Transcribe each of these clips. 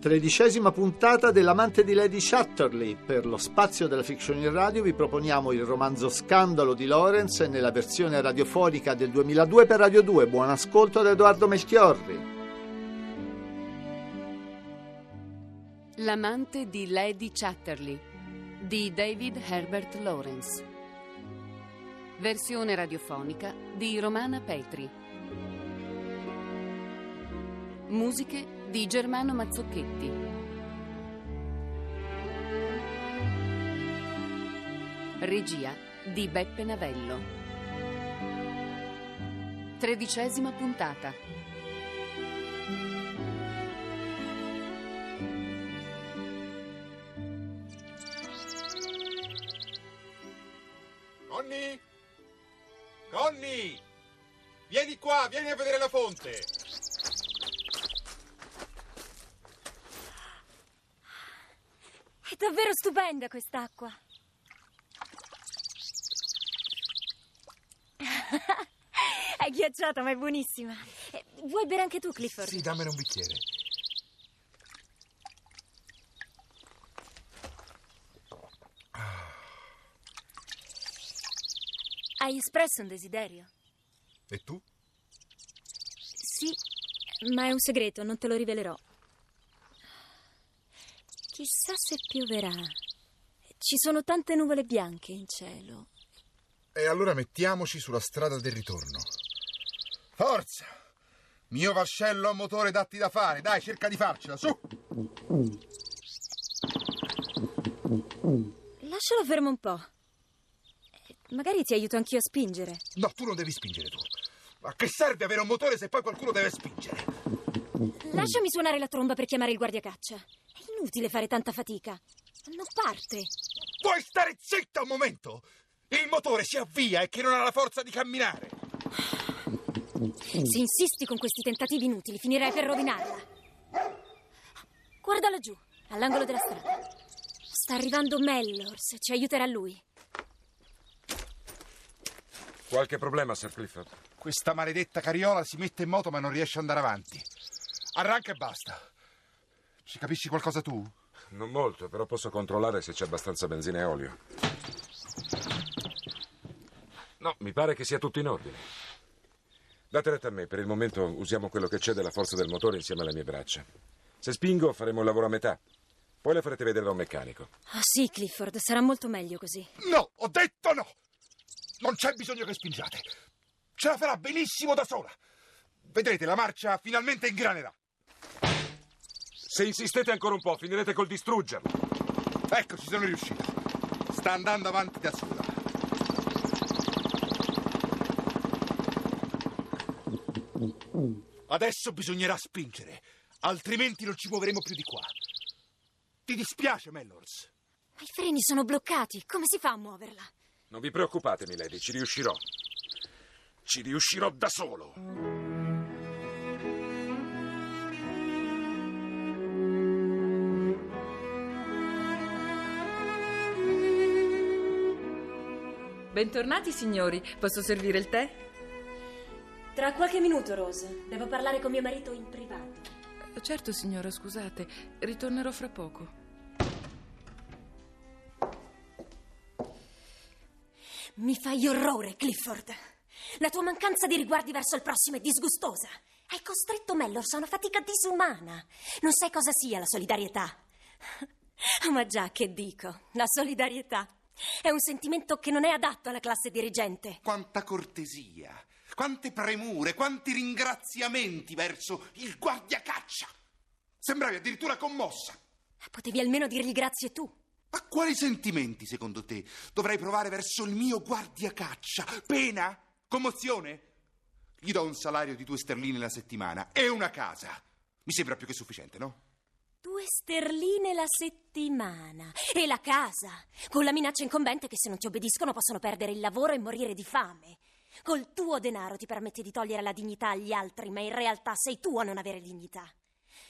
Tredicesima puntata dell'amante di Lady Chatterley. Per lo spazio della fiction in radio vi proponiamo il romanzo Scandalo di Lawrence nella versione radiofonica del 2002 per Radio 2. Buon ascolto da Edoardo Melchiorri. L'amante di Lady Chatterley di David Herbert Lawrence. Versione radiofonica di Romana Petri. Musiche di Germano Mazzocchetti. Regia di Beppe Navello. Tredicesima puntata. Conny? Conny! Vieni qua, vieni a vedere la fonte! Davvero stupenda quest'acqua. è ghiacciata, ma è buonissima. Vuoi bere anche tu, Clifford? Sì, dammene un bicchiere. Hai espresso un desiderio? E tu? Sì, ma è un segreto, non te lo rivelerò. Chissà se pioverà. Ci sono tante nuvole bianche in cielo. E allora mettiamoci sulla strada del ritorno. Forza! Mio vascello a motore datti da fare. Dai, cerca di farcela, su! Lascialo fermo un po'. Magari ti aiuto anch'io a spingere. No, tu non devi spingere tu. Ma che serve avere un motore se poi qualcuno deve spingere? Lasciami suonare la tromba per chiamare il guardiacaccia. È inutile fare tanta fatica. Non parte. Puoi stare zitta un momento? Il motore si avvia e che non ha la forza di camminare. Se insisti con questi tentativi inutili, finirai per rovinarla. Guarda laggiù, all'angolo della strada. Sta arrivando Mellors, ci aiuterà lui. Qualche problema, Sir Clifford? Questa maledetta carriola si mette in moto ma non riesce ad andare avanti. Arranca e basta. Ci capisci qualcosa tu? Non molto, però posso controllare se c'è abbastanza benzina e olio. No, mi pare che sia tutto in ordine. Date retta a me, per il momento usiamo quello che c'è della forza del motore insieme alle mie braccia. Se spingo faremo il lavoro a metà. Poi le farete vedere da un meccanico. Ah sì, Clifford, sarà molto meglio così. No, ho detto no! Non c'è bisogno che spingiate. Ce la farà benissimo da sola. Vedrete, la marcia finalmente ingranerà. Se insistete ancora un po', finirete col distruggerlo. Ecco, ci sono riuscito. Sta andando avanti da sola. Adesso bisognerà spingere, altrimenti non ci muoveremo più di qua. Ti dispiace, Mellors? Ma i freni sono bloccati, come si fa a muoverla? Non vi preoccupate, milady, ci riuscirò. Ci riuscirò da solo. Bentornati signori, posso servire il tè? Tra qualche minuto, Rose. Devo parlare con mio marito in privato. Certo signora, scusate, ritornerò fra poco. Mi fai orrore, Clifford. La tua mancanza di riguardi verso il prossimo è disgustosa. Hai costretto Mellors a una fatica disumana. Non sai cosa sia la solidarietà. Ma già, che dico, la solidarietà è un sentimento che non è adatto alla classe dirigente. Quanta cortesia, quante premure, quanti ringraziamenti verso il guardiacaccia. Sembravi addirittura commossa. Potevi almeno dirgli grazie tu. Ma quali sentimenti, secondo te, dovrei provare verso il mio guardiacaccia? Pena? Commozione? Gli do un salario di due sterline la settimana e una casa. Mi sembra più che sufficiente, no? Due sterline la settimana. E la casa. Con la minaccia incombente che se non ti obbediscono possono perdere il lavoro e morire di fame. Col tuo denaro ti permetti di togliere la dignità agli altri, ma in realtà sei tu a non avere dignità.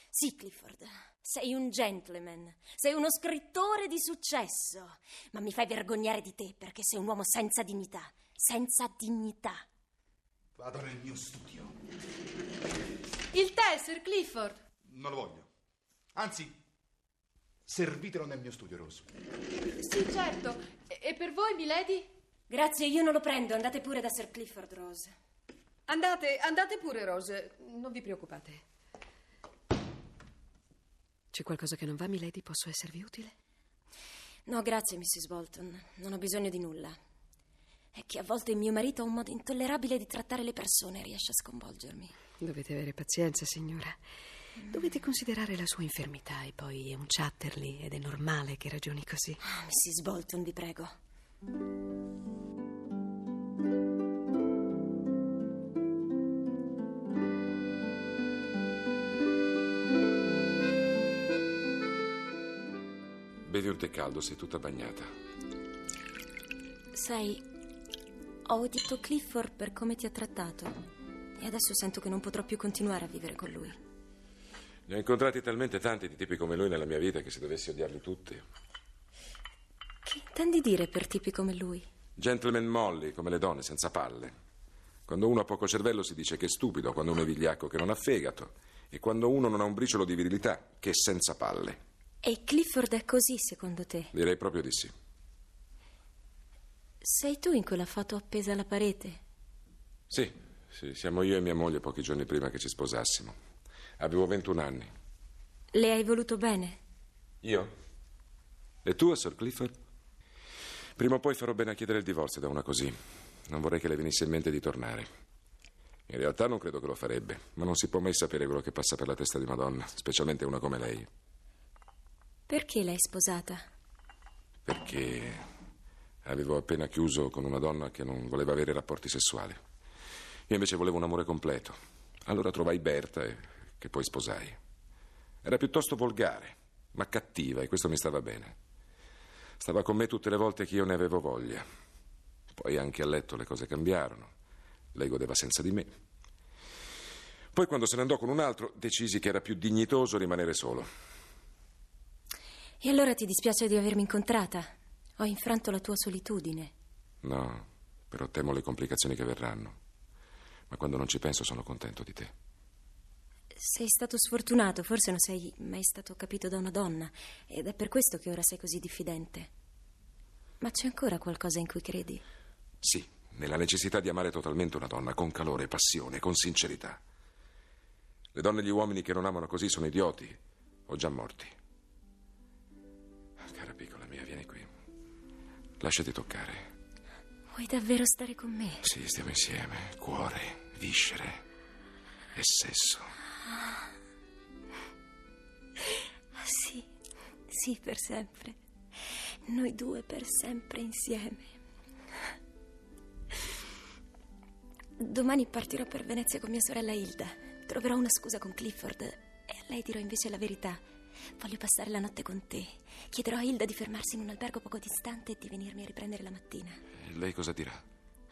Sì, Clifford, sei un gentleman, sei uno scrittore di successo, ma mi fai vergognare di te perché sei un uomo senza dignità, senza dignità. Vado nel mio studio. Il Caffè, Sir Clifford. Non lo voglio. Anzi, servitelo nel mio studio, Rose. Sì, certo. E, e per voi, milady? Grazie, io non lo prendo. Andate pure da Sir Clifford Rose. Andate, andate pure, Rose. Non vi preoccupate. C'è qualcosa che non va, milady? Posso esservi utile? No, grazie, Mrs. Bolton. Non ho bisogno di nulla. È che a volte mio marito ha un modo intollerabile di trattare le persone e riesce a sconvolgermi. Dovete avere pazienza, signora. Dovete considerare la sua infermità e poi è un Chatterley ed è normale che ragioni così. Ah, Mrs. Bolton, vi prego. Bevi un tè caldo, sei tutta bagnata. Sai, ho udito Clifford per come ti ha trattato. E adesso sento che non potrò più continuare a vivere con lui. Ne ho incontrati talmente tanti di tipi come lui nella mia vita che se dovessi odiarli tutti. Che intendi dire per tipi come lui? Gentleman molli, come le donne, senza palle. Quando uno ha poco cervello si dice che è stupido, quando uno è vigliacco che non ha fegato, e quando uno non ha un briciolo di virilità, che è senza palle. E Clifford è così, secondo te? Direi proprio di sì. Sei tu in quella foto appesa alla parete? Sì, sì, siamo io e mia moglie pochi giorni prima che ci sposassimo. Avevo 21 anni. Le hai voluto bene? Io? E tu, Sir Clifford? Prima o poi farò bene a chiedere il divorzio da una così. Non vorrei che le venisse in mente di tornare. In realtà non credo che lo farebbe, ma non si può mai sapere quello che passa per la testa di una donna, specialmente una come lei. Perché l'hai sposata? Perché avevo appena chiuso con una donna che non voleva avere rapporti sessuali. Io invece volevo un amore completo. Allora trovai Berta e che poi sposai. Era piuttosto volgare, ma cattiva e questo mi stava bene. Stava con me tutte le volte che io ne avevo voglia. Poi anche a letto le cose cambiarono. Lei godeva senza di me. Poi quando se ne andò con un altro decisi che era più dignitoso rimanere solo. E allora ti dispiace di avermi incontrata? Ho infranto la tua solitudine. No, però temo le complicazioni che verranno. Ma quando non ci penso sono contento di te. Sei stato sfortunato, forse non sei mai stato capito da una donna, ed è per questo che ora sei così diffidente. Ma c'è ancora qualcosa in cui credi? Sì, nella necessità di amare totalmente una donna, con calore, passione, con sincerità. Le donne e gli uomini che non amano così sono idioti o già morti. Cara piccola mia, vieni qui. Lasciati toccare. Vuoi davvero stare con me? Sì, stiamo insieme. Cuore, viscere e sesso. Sì, sì, per sempre. Noi due per sempre insieme. Domani partirò per Venezia con mia sorella Hilda. Troverò una scusa con Clifford e a lei dirò invece la verità. Voglio passare la notte con te. Chiederò a Hilda di fermarsi in un albergo poco distante e di venirmi a riprendere la mattina. E lei cosa dirà?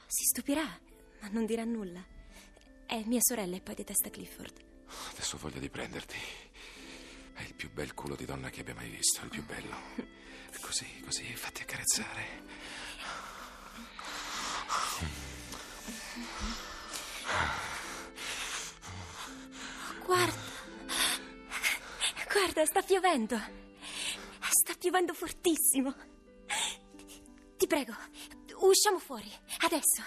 Si stupirà, ma non dirà nulla. È mia sorella e poi detesta Clifford. Adesso ho voglia di prenderti. È il più bel culo di donna che abbia mai visto, il più bello. Così, così, fatti accarezzare. Guarda. Guarda, sta piovendo. Sta piovendo fortissimo. Ti prego, usciamo fuori, adesso.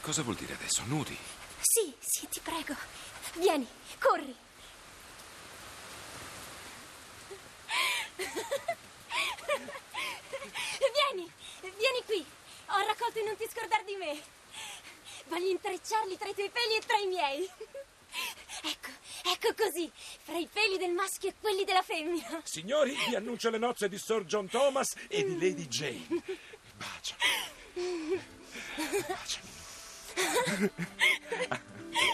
Cosa vuol dire adesso? Nudi? Sì, sì, ti prego. Vieni, corri. Vieni, vieni qui. Ho raccolto i non ti scordar di me. Voglio intrecciarli tra i tuoi peli e tra i miei. Ecco, ecco così, fra i peli del maschio e quelli della femmina. Signori, vi annuncio le nozze di Sir John Thomas e di Lady Jane. Baciami. Baciami.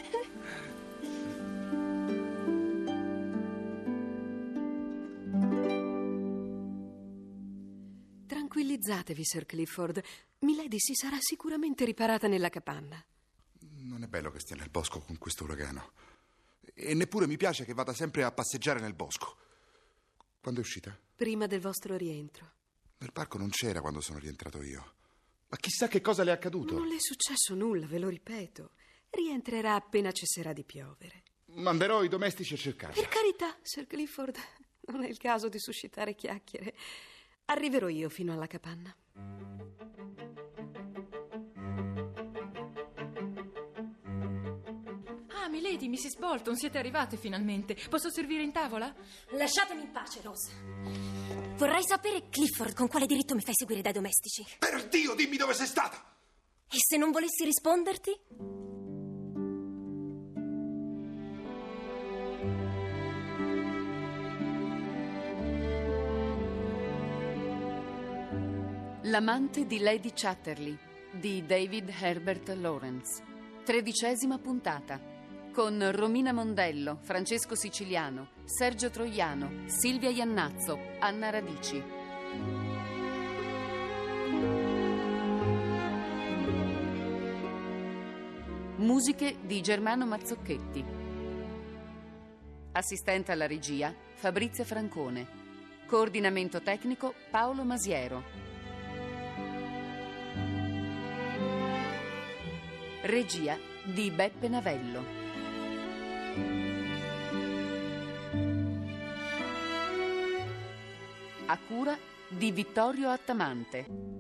Tranquillizzatevi, Sir Clifford. Milady si sarà sicuramente riparata nella capanna. Non è bello che stia nel bosco con questo uragano. E neppure mi piace che vada sempre a passeggiare nel bosco. Quando è uscita? Prima del vostro rientro. Nel parco non c'era quando sono rientrato io. Ma chissà che cosa le è accaduto. Non le è successo nulla, ve lo ripeto. Rientrerà appena cesserà di piovere. Manderò i domestici a cercarla. Per carità, Sir Clifford, non è il caso di suscitare chiacchiere. Arriverò io fino alla capanna. Ah, milady, Mrs. Bolton, siete arrivate finalmente. Posso servire in tavola? Lasciatemi in pace, Rose. Vorrei sapere, Clifford, con quale diritto mi fai seguire dai domestici? Per Dio, dimmi dove sei stata! E se non volessi risponderti? L'amante di Lady Chatterley di David Herbert Lawrence. Tredicesima puntata. Con Romina Mondello, Francesco Siciliano, Sergio Troiano, Silvia Iannazzo, Anna Radici. Musiche di Germano Mazzocchetti. Assistente alla regia Fabrizia Francone. Coordinamento tecnico Paolo Masiero. Regia di Beppe Navello. A cura di Vittorio Attamante.